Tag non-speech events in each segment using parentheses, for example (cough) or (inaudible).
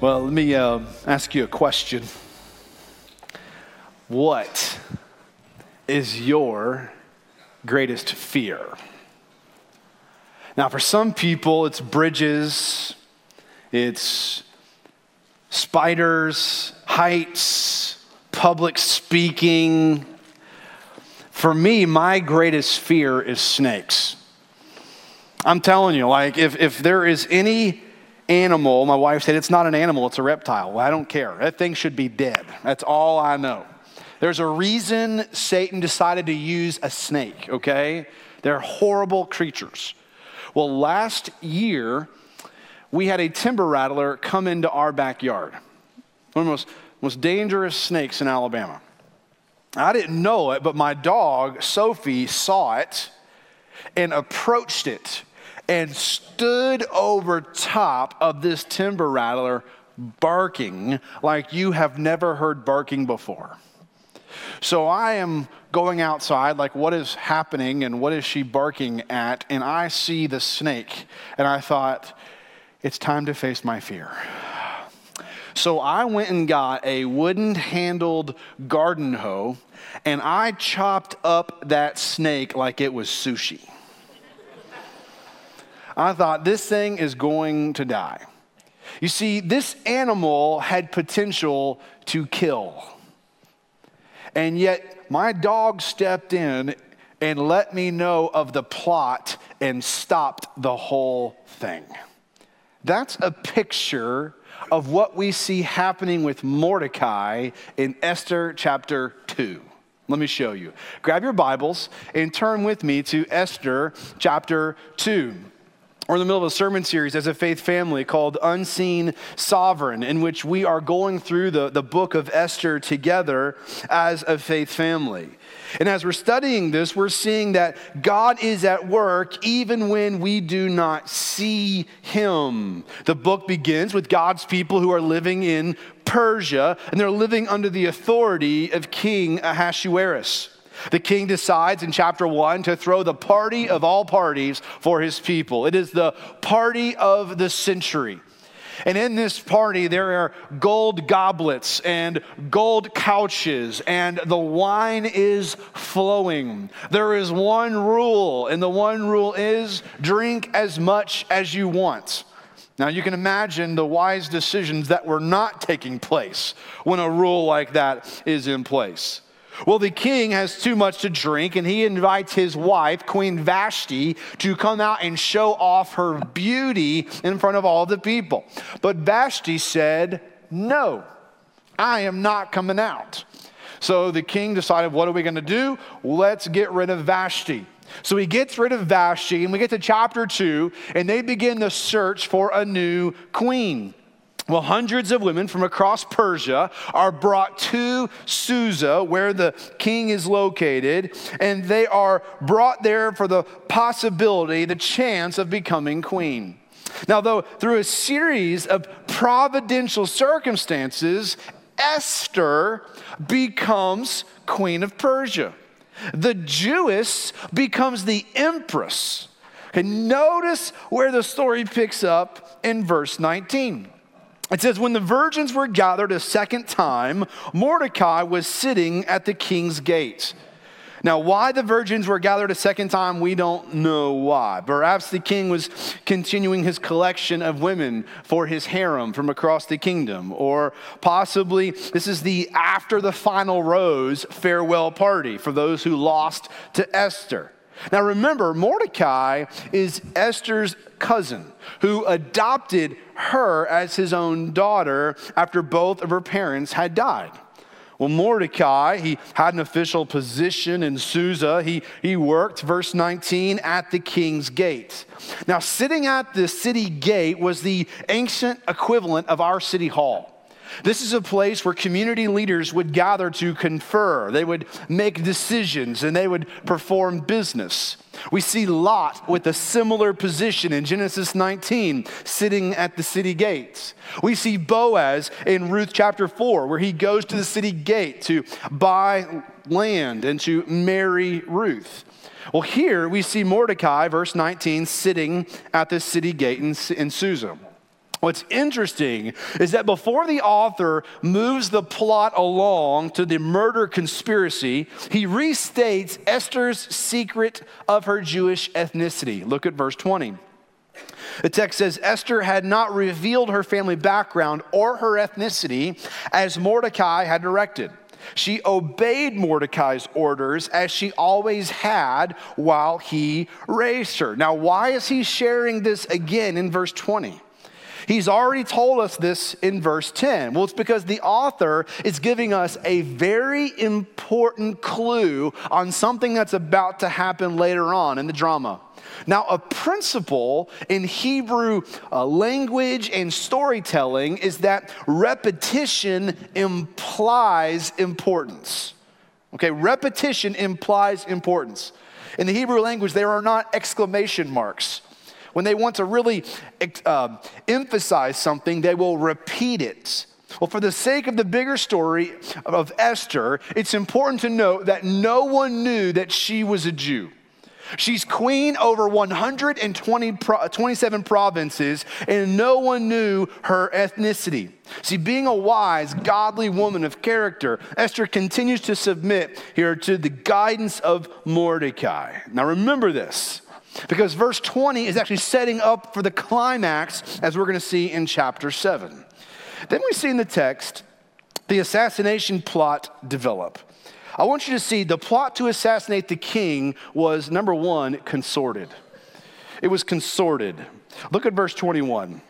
Well, let me uh, ask you a question. What is your greatest fear? Now, for some people, it's bridges, it's spiders, heights, public speaking. For me, my greatest fear is snakes. I'm telling you, like, if, if there is any animal, my wife said it's not an animal, it's a reptile. Well, I don't care. That thing should be dead. That's all I know. There's a reason Satan decided to use a snake, okay? They're horrible creatures. Well, last year, we had a timber rattler come into our backyard. One of the most, most dangerous snakes in Alabama. I didn't know it, but my dog, Sophie, saw it and approached it and stood over top of this timber rattler barking like you have never heard barking before. So I am going outside, like, what is happening and what is she barking at? And I see the snake, and I thought, it's time to face my fear. So I went and got a wooden handled garden hoe, and I chopped up that snake like it was sushi. I thought, this thing is going to die. You see, this animal had potential to kill. And yet, my dog stepped in and let me know of the plot and stopped the whole thing. That's a picture of what we see happening with Mordecai in Esther chapter 2. Let me show you. Grab your Bibles and turn with me to Esther chapter 2. We're in the middle of a sermon series as a faith family called Unseen Sovereign, in which we are going through the, the book of Esther together as a faith family. And as we're studying this, we're seeing that God is at work even when we do not see Him. The book begins with God's people who are living in Persia, and they're living under the authority of King Ahasuerus. The king decides in chapter one to throw the party of all parties for his people. It is the party of the century. And in this party, there are gold goblets and gold couches, and the wine is flowing. There is one rule, and the one rule is drink as much as you want. Now, you can imagine the wise decisions that were not taking place when a rule like that is in place. Well, the king has too much to drink, and he invites his wife, Queen Vashti, to come out and show off her beauty in front of all the people. But Vashti said, No, I am not coming out. So the king decided, What are we going to do? Let's get rid of Vashti. So he gets rid of Vashti, and we get to chapter two, and they begin the search for a new queen. Well, hundreds of women from across Persia are brought to Susa, where the king is located, and they are brought there for the possibility, the chance of becoming queen. Now, though, through a series of providential circumstances, Esther becomes queen of Persia. The Jewess becomes the empress. And notice where the story picks up in verse 19. It says, When the virgins were gathered a second time, Mordecai was sitting at the king's gate. Now, why the virgins were gathered a second time, we don't know why. Perhaps the king was continuing his collection of women for his harem from across the kingdom. Or possibly this is the after the final rose farewell party for those who lost to Esther. Now, remember, Mordecai is Esther's cousin who adopted her as his own daughter after both of her parents had died. Well, Mordecai, he had an official position in Susa. He, he worked, verse 19, at the king's gate. Now, sitting at the city gate was the ancient equivalent of our city hall. This is a place where community leaders would gather to confer. They would make decisions and they would perform business. We see Lot with a similar position in Genesis 19, sitting at the city gates. We see Boaz in Ruth chapter 4, where he goes to the city gate to buy land and to marry Ruth. Well, here we see Mordecai, verse 19, sitting at the city gate in, in Susa. What's interesting is that before the author moves the plot along to the murder conspiracy, he restates Esther's secret of her Jewish ethnicity. Look at verse 20. The text says Esther had not revealed her family background or her ethnicity as Mordecai had directed. She obeyed Mordecai's orders as she always had while he raised her. Now, why is he sharing this again in verse 20? He's already told us this in verse 10. Well, it's because the author is giving us a very important clue on something that's about to happen later on in the drama. Now, a principle in Hebrew uh, language and storytelling is that repetition implies importance. Okay, repetition implies importance. In the Hebrew language, there are not exclamation marks. When they want to really uh, emphasize something, they will repeat it. Well, for the sake of the bigger story of Esther, it's important to note that no one knew that she was a Jew. She's queen over 127 provinces, and no one knew her ethnicity. See, being a wise, godly woman of character, Esther continues to submit here to the guidance of Mordecai. Now, remember this. Because verse 20 is actually setting up for the climax, as we're going to see in chapter 7. Then we see in the text the assassination plot develop. I want you to see the plot to assassinate the king was number one, consorted. It was consorted. Look at verse 21.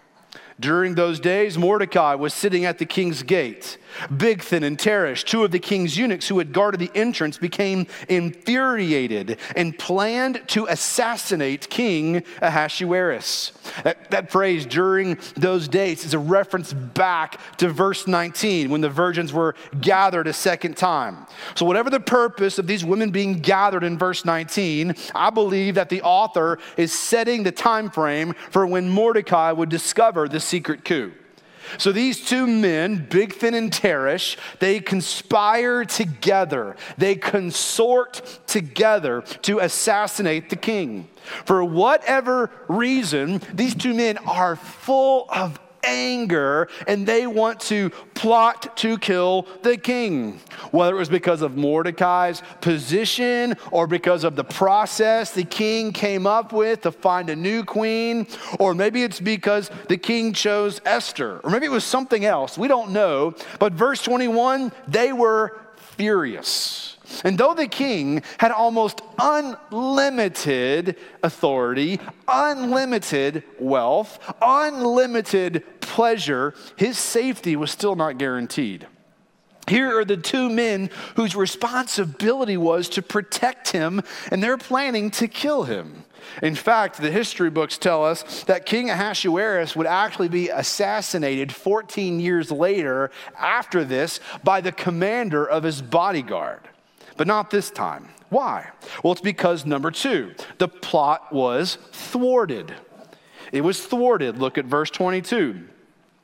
During those days, Mordecai was sitting at the king's gate. Bigthan and Teresh, two of the king's eunuchs who had guarded the entrance, became infuriated and planned to assassinate King Ahasuerus. That, that phrase, during those days, is a reference back to verse 19 when the virgins were gathered a second time. So, whatever the purpose of these women being gathered in verse 19, I believe that the author is setting the time frame for when Mordecai would discover this secret coup. So these two men, Bigthan and Teresh, they conspire together. They consort together to assassinate the king. For whatever reason, these two men are full of anger and they want to plot to kill the king. Whether it was because of Mordecai's position or because of the process the king came up with to find a new queen, or maybe it's because the king chose Esther, or maybe it was something else. We don't know. But verse 21, they were furious. And though the king had almost unlimited authority, unlimited wealth, unlimited pleasure, his safety was still not guaranteed. Here are the two men whose responsibility was to protect him, and they're planning to kill him. In fact, the history books tell us that King Ahasuerus would actually be assassinated 14 years later after this by the commander of his bodyguard but not this time. Why? Well, it's because number two, the plot was thwarted. It was thwarted. Look at verse 22.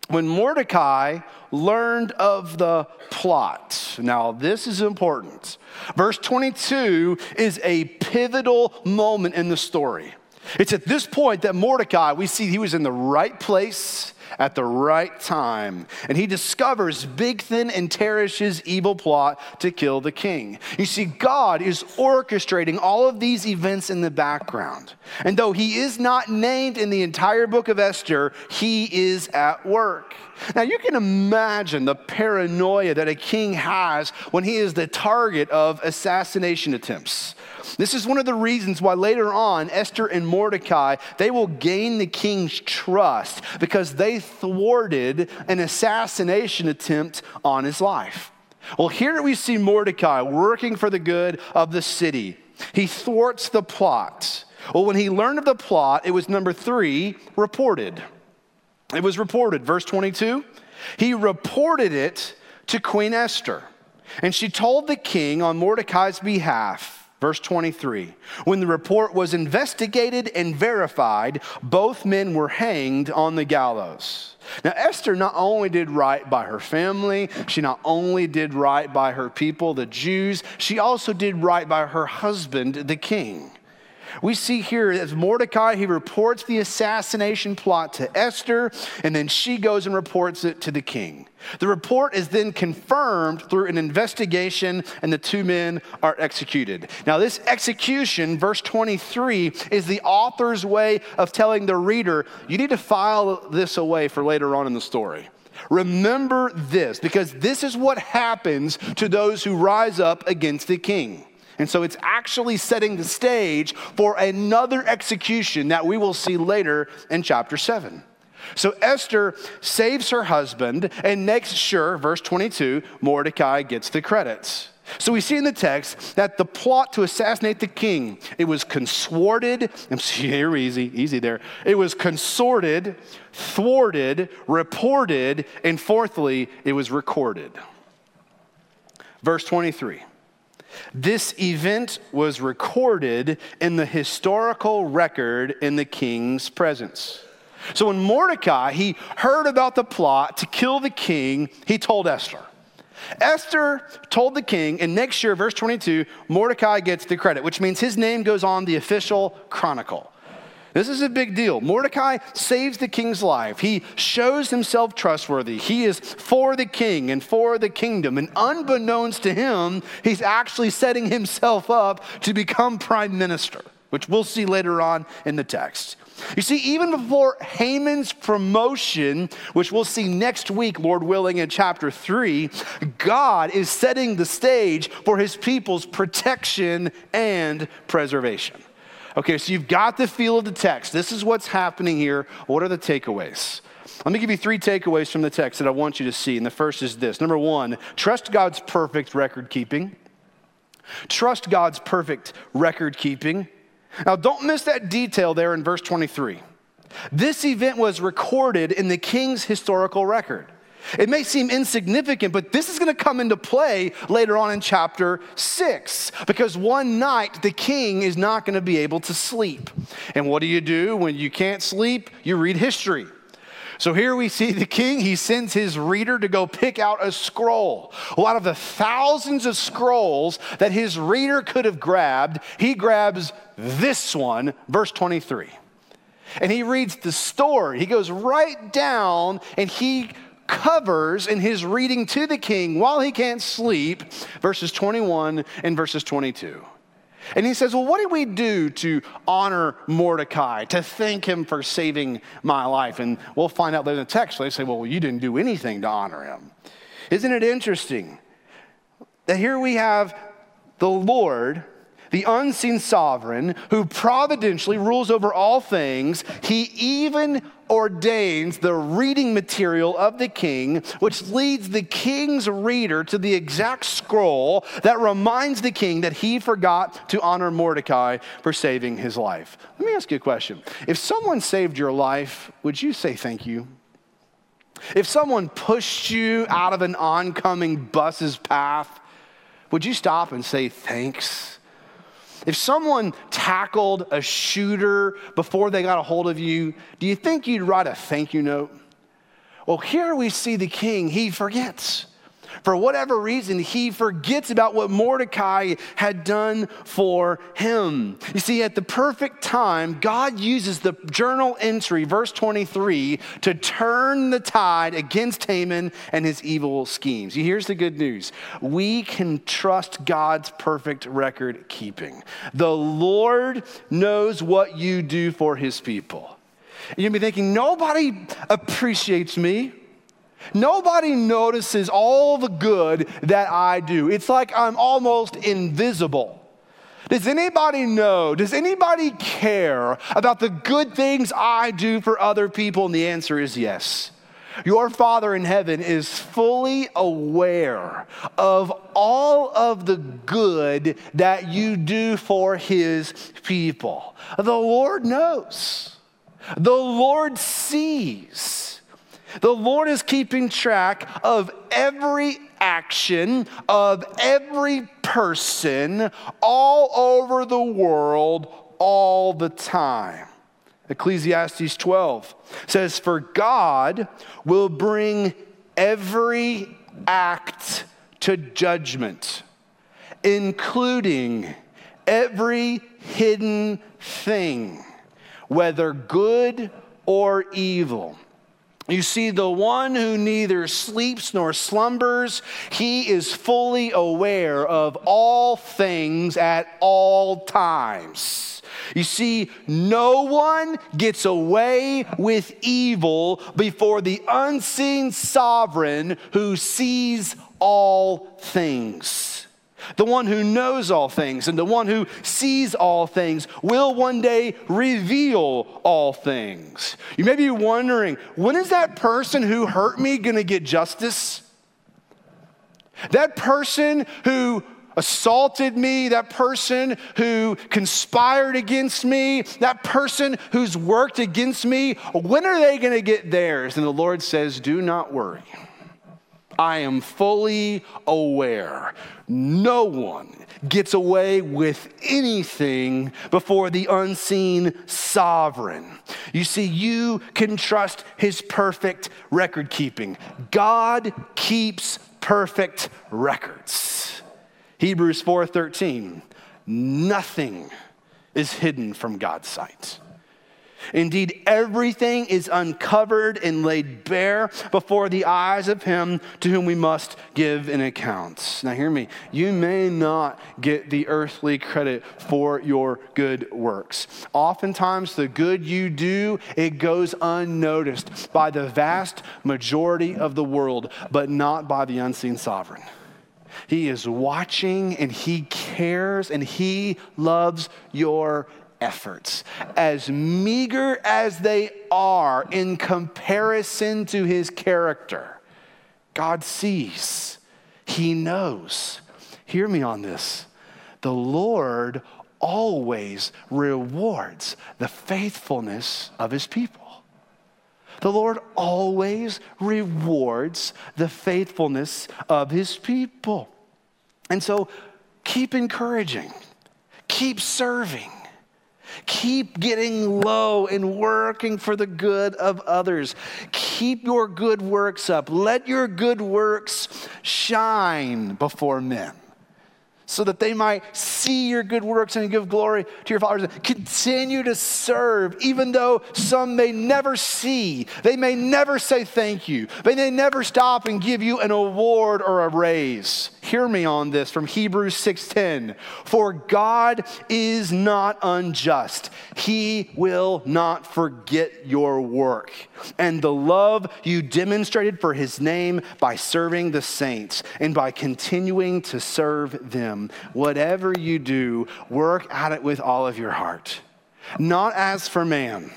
When Mordecai learned of the plot, now this is important. Verse 22 is a pivotal moment in the story. It's at this point that Mordecai, we see he was in the right place at the right time. And he discovers Bigthan and Teresh's evil plot to kill the king. You see, God is orchestrating all of these events in the background. And though he is not named in the entire book of Esther, he is at work. Now, you can imagine the paranoia that a king has when he is the target of assassination attempts. This is one of the reasons why later on, Esther and Mordecai, they will gain the king's trust because they thwarted an assassination attempt on his life. Well, here we see Mordecai working for the good of the city. He thwarts the plot. Well, when he learned of the plot, it was number three, reported. It was reported, verse 22. He reported it to Queen Esther, and she told the king on Mordecai's behalf Verse 23 When the report was investigated and verified, both men were hanged on the gallows. Now, Esther not only did right by her family, she not only did right by her people, the Jews, she also did right by her husband, the king. We see here as Mordecai, he reports the assassination plot to Esther, and then she goes and reports it to the king. The report is then confirmed through an investigation, and the two men are executed. Now, this execution, verse 23, is the author's way of telling the reader, you need to file this away for later on in the story. Remember this, because this is what happens to those who rise up against the king. And so it's actually setting the stage for another execution that we will see later in chapter 7. So Esther saves her husband and makes sure, verse 22, Mordecai gets the credits. So we see in the text that the plot to assassinate the king, it was consorted, (laughs) here easy, easy there. It was consorted, thwarted, reported, and fourthly, it was recorded. Verse 23. This event was recorded in the historical record in the king's presence. So when Mordecai, he heard about the plot to kill the king, he told Esther. Esther told the king, and next year, verse 22, Mordecai gets the credit, which means his name goes on the official chronicle. This is a big deal. Mordecai saves the king's life. He shows himself trustworthy. He is for the king and for the kingdom. And unbeknownst to him, he's actually setting himself up to become prime minister, which we'll see later on in the text. You see, even before Haman's promotion, which we'll see next week, Lord willing, in chapter three, God is setting the stage for his people's protection and preservation. Okay, so you've got the feel of the text. This is what's happening here. What are the takeaways? Let me give you three takeaways from the text that I want you to see. And the first is this number one, trust God's perfect record keeping. Trust God's perfect record keeping. Now, don't miss that detail there in verse 23. This event was recorded in the king's historical record. It may seem insignificant, but this is going to come into play later on in chapter 6 because one night the king is not going to be able to sleep. And what do you do when you can't sleep? You read history. So here we see the king, he sends his reader to go pick out a scroll. Well, out of the thousands of scrolls that his reader could have grabbed, he grabs this one, verse 23. And he reads the story. He goes right down and he covers in his reading to the king while he can't sleep, verses 21 and verses 22. And he says, Well, what do we do to honor Mordecai, to thank him for saving my life? And we'll find out later in the text, they say, Well, you didn't do anything to honor him. Isn't it interesting that here we have the Lord the unseen sovereign who providentially rules over all things, he even ordains the reading material of the king, which leads the king's reader to the exact scroll that reminds the king that he forgot to honor Mordecai for saving his life. Let me ask you a question. If someone saved your life, would you say thank you? If someone pushed you out of an oncoming bus's path, would you stop and say thanks? If someone tackled a shooter before they got a hold of you, do you think you'd write a thank you note? Well, here we see the king, he forgets for whatever reason, he forgets about what Mordecai had done for him. You see, at the perfect time, God uses the journal entry, verse 23, to turn the tide against Haman and his evil schemes. Here's the good news we can trust God's perfect record keeping. The Lord knows what you do for his people. You'll be thinking, nobody appreciates me. Nobody notices all the good that I do. It's like I'm almost invisible. Does anybody know? Does anybody care about the good things I do for other people? And the answer is yes. Your Father in heaven is fully aware of all of the good that you do for his people. The Lord knows, the Lord sees. The Lord is keeping track of every action of every person all over the world all the time. Ecclesiastes 12 says, For God will bring every act to judgment, including every hidden thing, whether good or evil. You see, the one who neither sleeps nor slumbers, he is fully aware of all things at all times. You see, no one gets away with evil before the unseen sovereign who sees all things. The one who knows all things and the one who sees all things will one day reveal all things. You may be wondering when is that person who hurt me going to get justice? That person who assaulted me, that person who conspired against me, that person who's worked against me, when are they going to get theirs? And the Lord says, Do not worry. I am fully aware. No one gets away with anything before the unseen sovereign. You see, you can trust his perfect record keeping. God keeps perfect records. Hebrews 4:13. Nothing is hidden from God's sight. Indeed, everything is uncovered and laid bare before the eyes of him to whom we must give an account. Now, hear me. You may not get the earthly credit for your good works. Oftentimes, the good you do, it goes unnoticed by the vast majority of the world, but not by the unseen sovereign. He is watching and he cares and he loves your efforts, as meager as they are in comparison to his character. God sees, he knows. Hear me on this. The Lord always rewards the faithfulness of his people. The Lord always rewards the faithfulness of his people. And so keep encouraging, keep serving, Keep getting low and working for the good of others. Keep your good works up. Let your good works shine before men so that they might see your good works and give glory to your fathers. Continue to serve, even though some may never see. They may never say thank you. They may never stop and give you an award or a raise. Hear me on this from Hebrews 6:10. For God is not unjust. He will not forget your work and the love you demonstrated for his name by serving the saints and by continuing to serve them him. Whatever you do, work at it with all of your heart, not as for man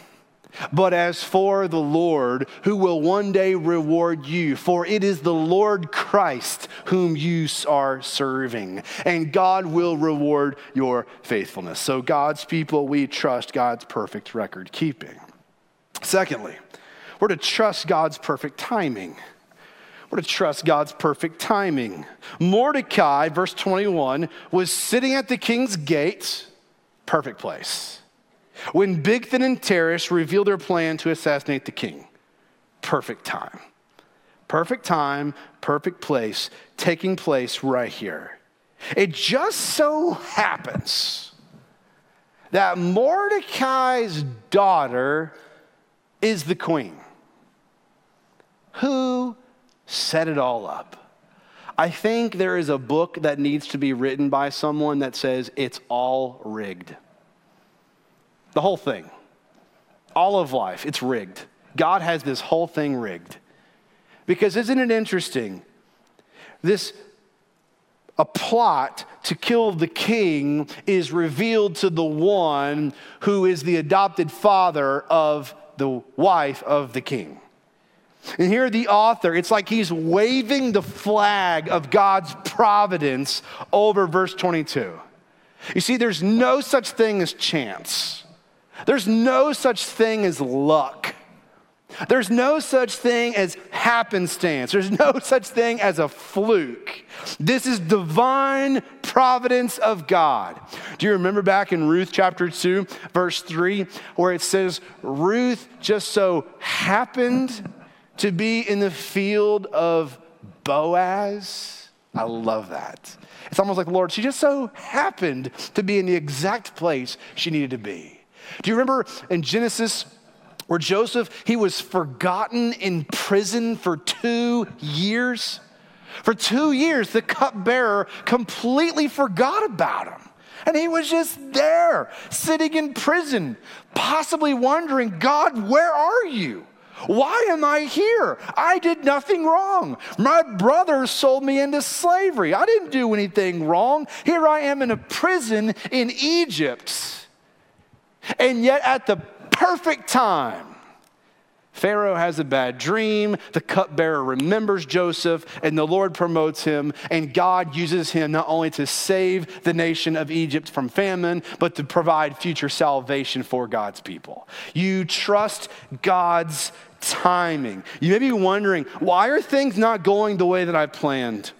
but as for the Lord, who will one day reward you. For it is the Lord Christ whom you are serving, and God will reward your faithfulness. So, God's people, we trust God's perfect record keeping. Secondly, we're to trust God's perfect timing. We're to trust God's perfect timing. Mordecai, verse 21, was sitting at the king's gate, perfect place, when Bigthan and Teresh revealed their plan to assassinate the king. Perfect time. Perfect time, perfect place, taking place right here. It just so happens that Mordecai's daughter is the queen. Who set it all up. I think there is a book that needs to be written by someone that says it's all rigged. The whole thing, all of life, it's rigged. God has this whole thing rigged. Because isn't it interesting? This a plot to kill the king is revealed to the one who is the adopted father of the wife of the king. And here, the author, it's like he's waving the flag of God's providence over verse 22. You see, there's no such thing as chance, there's no such thing as luck. There's no such thing as happenstance. There's no (laughs) such thing as a fluke. This is divine providence of God. Do you remember back in Ruth chapter 2, verse 3, where it says, Ruth just so happened to be in the field of Boaz. I love that. It's almost like Lord, she just so happened to be in the exact place she needed to be. Do you remember in Genesis where Joseph, he was forgotten in prison for two years? For two years, the cupbearer completely forgot about him. And he was just there, sitting in prison, possibly wondering, God, where are you? Why am I here? I did nothing wrong. My brothers sold me into slavery. I didn't do anything wrong. Here I am in a prison in Egypt. And yet, at the perfect time, Pharaoh has a bad dream. The cupbearer remembers Joseph, and the Lord promotes him. And God uses him not only to save the nation of Egypt from famine, but to provide future salvation for God's people. You trust God's timing. You may be wondering, why are things not going the way that I planned?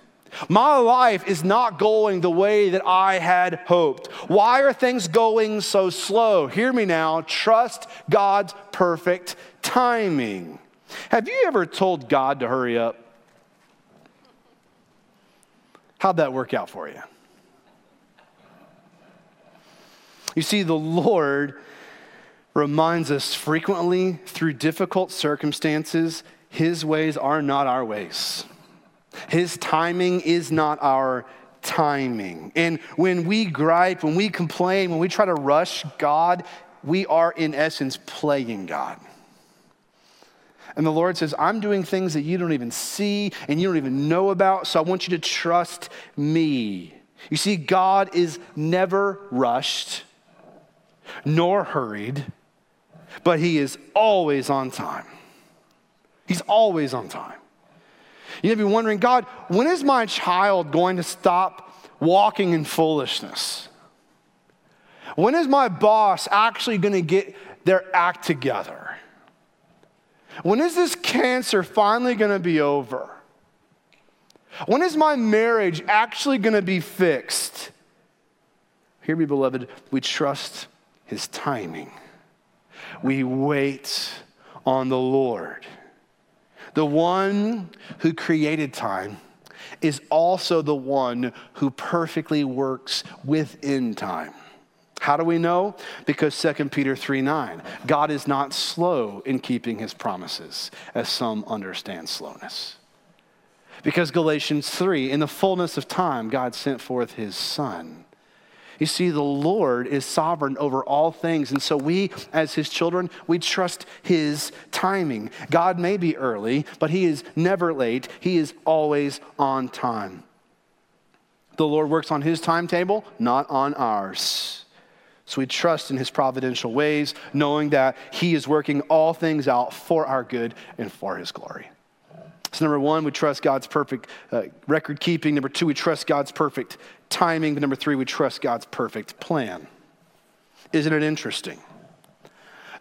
My life is not going the way that I had hoped. Why are things going so slow? Hear me now. Trust God's perfect timing. Have you ever told God to hurry up? How'd that work out for you? You see, the Lord reminds us frequently through difficult circumstances his ways are not our ways. His timing is not our timing. And when we gripe, when we complain, when we try to rush God, we are in essence playing God. And the Lord says, I'm doing things that you don't even see and you don't even know about, so I want you to trust me. You see, God is never rushed nor hurried but he is always on time. He's always on time. You may be wondering, God, when is my child going to stop walking in foolishness? When is my boss actually going to get their act together? When is this cancer finally going to be over? When is my marriage actually going to be fixed? Hear me, beloved, we trust his timing we wait on the Lord. The one who created time is also the one who perfectly works within time. How do we know? Because 2 Peter 3 9, God is not slow in keeping his promises, as some understand slowness. Because Galatians 3, in the fullness of time, God sent forth his son you see, the Lord is sovereign over all things. And so we, as his children, we trust his timing. God may be early, but he is never late, he is always on time. The Lord works on his timetable, not on ours. So we trust in his providential ways, knowing that he is working all things out for our good and for his glory. So, number one, we trust God's perfect uh, record keeping. Number two, we trust God's perfect timing. But number three, we trust God's perfect plan. Isn't it interesting?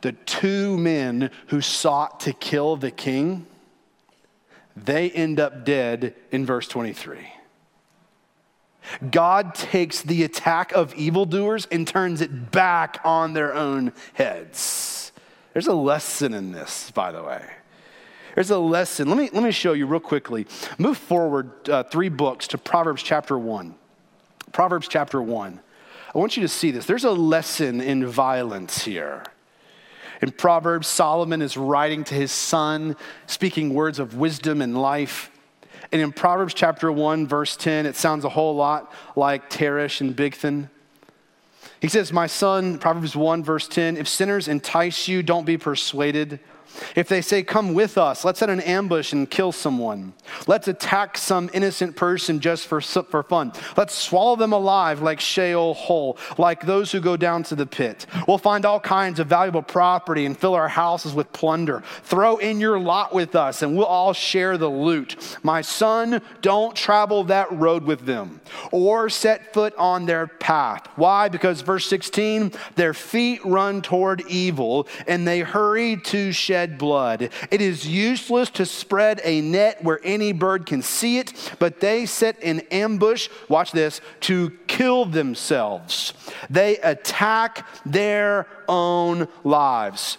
The two men who sought to kill the king, they end up dead in verse 23. God takes the attack of evildoers and turns it back on their own heads. There's a lesson in this, by the way. There's a lesson. Let me, let me show you real quickly. Move forward uh, three books to Proverbs chapter 1. Proverbs chapter 1. I want you to see this. There's a lesson in violence here. In Proverbs, Solomon is writing to his son, speaking words of wisdom and life. And in Proverbs chapter 1, verse 10, it sounds a whole lot like Teresh and Bigthan. He says, My son, Proverbs 1, verse 10, if sinners entice you, don't be persuaded. If they say, Come with us, let's set an ambush and kill someone. Let's attack some innocent person just for, for fun. Let's swallow them alive like Sheol whole, like those who go down to the pit. We'll find all kinds of valuable property and fill our houses with plunder. Throw in your lot with us and we'll all share the loot. My son, don't travel that road with them or set foot on their path. Why? Because verse 16, their feet run toward evil and they hurry to shed shed blood. It is useless to spread a net where any bird can see it, but they set an ambush, watch this, to kill themselves. They attack their own lives.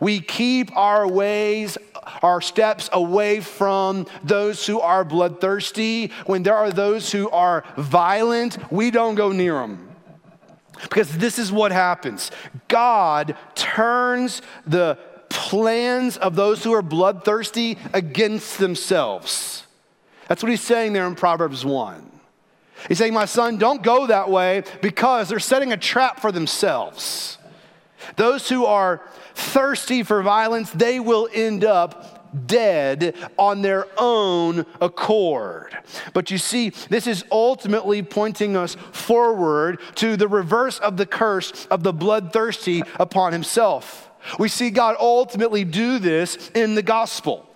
We keep our ways our steps away from those who are bloodthirsty. When there are those who are violent, we don't go near them. Because this is what happens God turns the plans of those who are bloodthirsty against themselves. That's what he's saying there in Proverbs 1. He's saying, My son, don't go that way because they're setting a trap for themselves. Those who are thirsty for violence, they will end up dead on their own accord. But you see, this is ultimately pointing us forward to the reverse of the curse of the bloodthirsty upon himself. We see God ultimately do this in the gospel.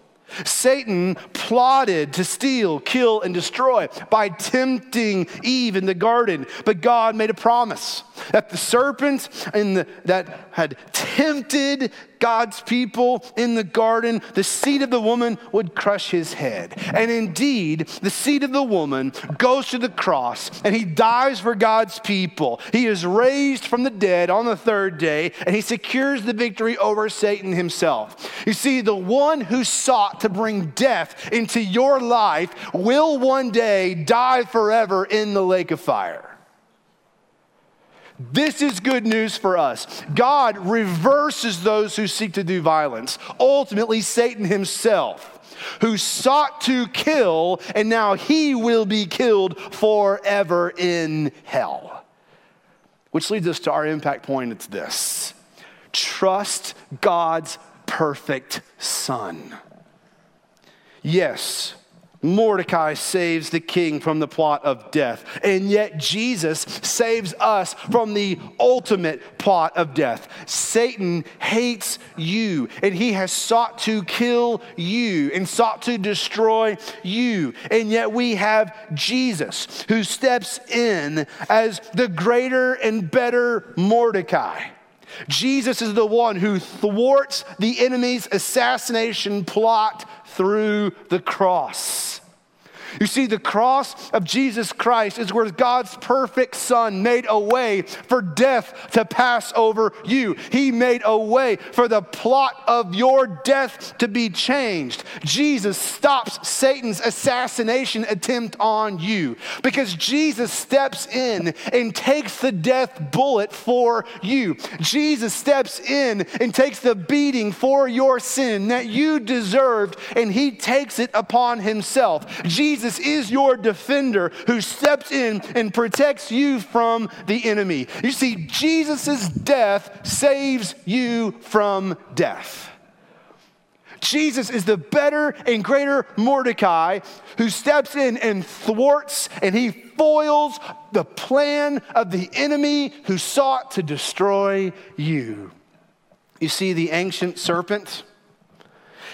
Satan plotted to steal, kill, and destroy by tempting Eve in the garden. But God made a promise that the serpent in the, that had tempted God's people in the garden, the seed of the woman would crush his head. And indeed, the seed of the woman goes to the cross and he dies for God's people. He is raised from the dead on the third day and he secures the victory over Satan himself. You see, the one who sought to bring death into your life will one day die forever in the lake of fire. This is good news for us. God reverses those who seek to do violence. Ultimately, Satan himself, who sought to kill, and now he will be killed forever in hell. Which leads us to our impact point it's this trust God's perfect Son. Yes, Mordecai saves the king from the plot of death. And yet Jesus saves us from the ultimate plot of death. Satan hates you, and he has sought to kill you and sought to destroy you. And yet we have Jesus who steps in as the greater and better Mordecai. Jesus is the one who thwarts the enemy's assassination plot through the cross. You see, the cross of Jesus Christ is where God's perfect Son made a way for death to pass over you. He made a way for the plot of your death to be changed. Jesus stops Satan's assassination attempt on you because Jesus steps in and takes the death bullet for you. Jesus steps in and takes the beating for your sin that you deserved, and he takes it upon himself. Jesus Jesus is your defender who steps in and protects you from the enemy. You see, Jesus' death saves you from death. Jesus is the better and greater Mordecai who steps in and thwarts and he foils the plan of the enemy who sought to destroy you. You see, the ancient serpent,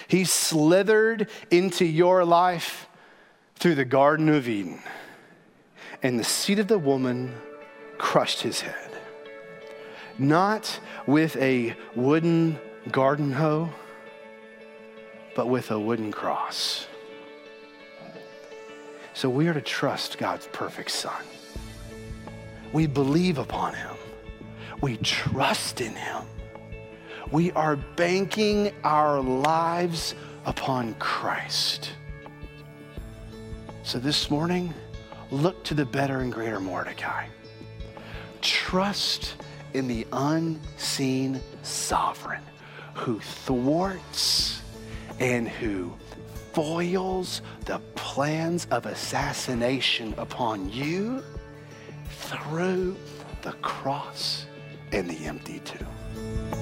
he slithered into your life through the Garden of Eden, and the seed of the woman crushed his head. Not with a wooden garden hoe, but with a wooden cross. So we are to trust God's perfect Son. We believe upon him. We trust in him. We are banking our lives upon Christ. So this morning, look to the better and greater Mordecai. Trust in the unseen sovereign who thwarts and who foils the plans of assassination upon you through the cross and the empty tomb.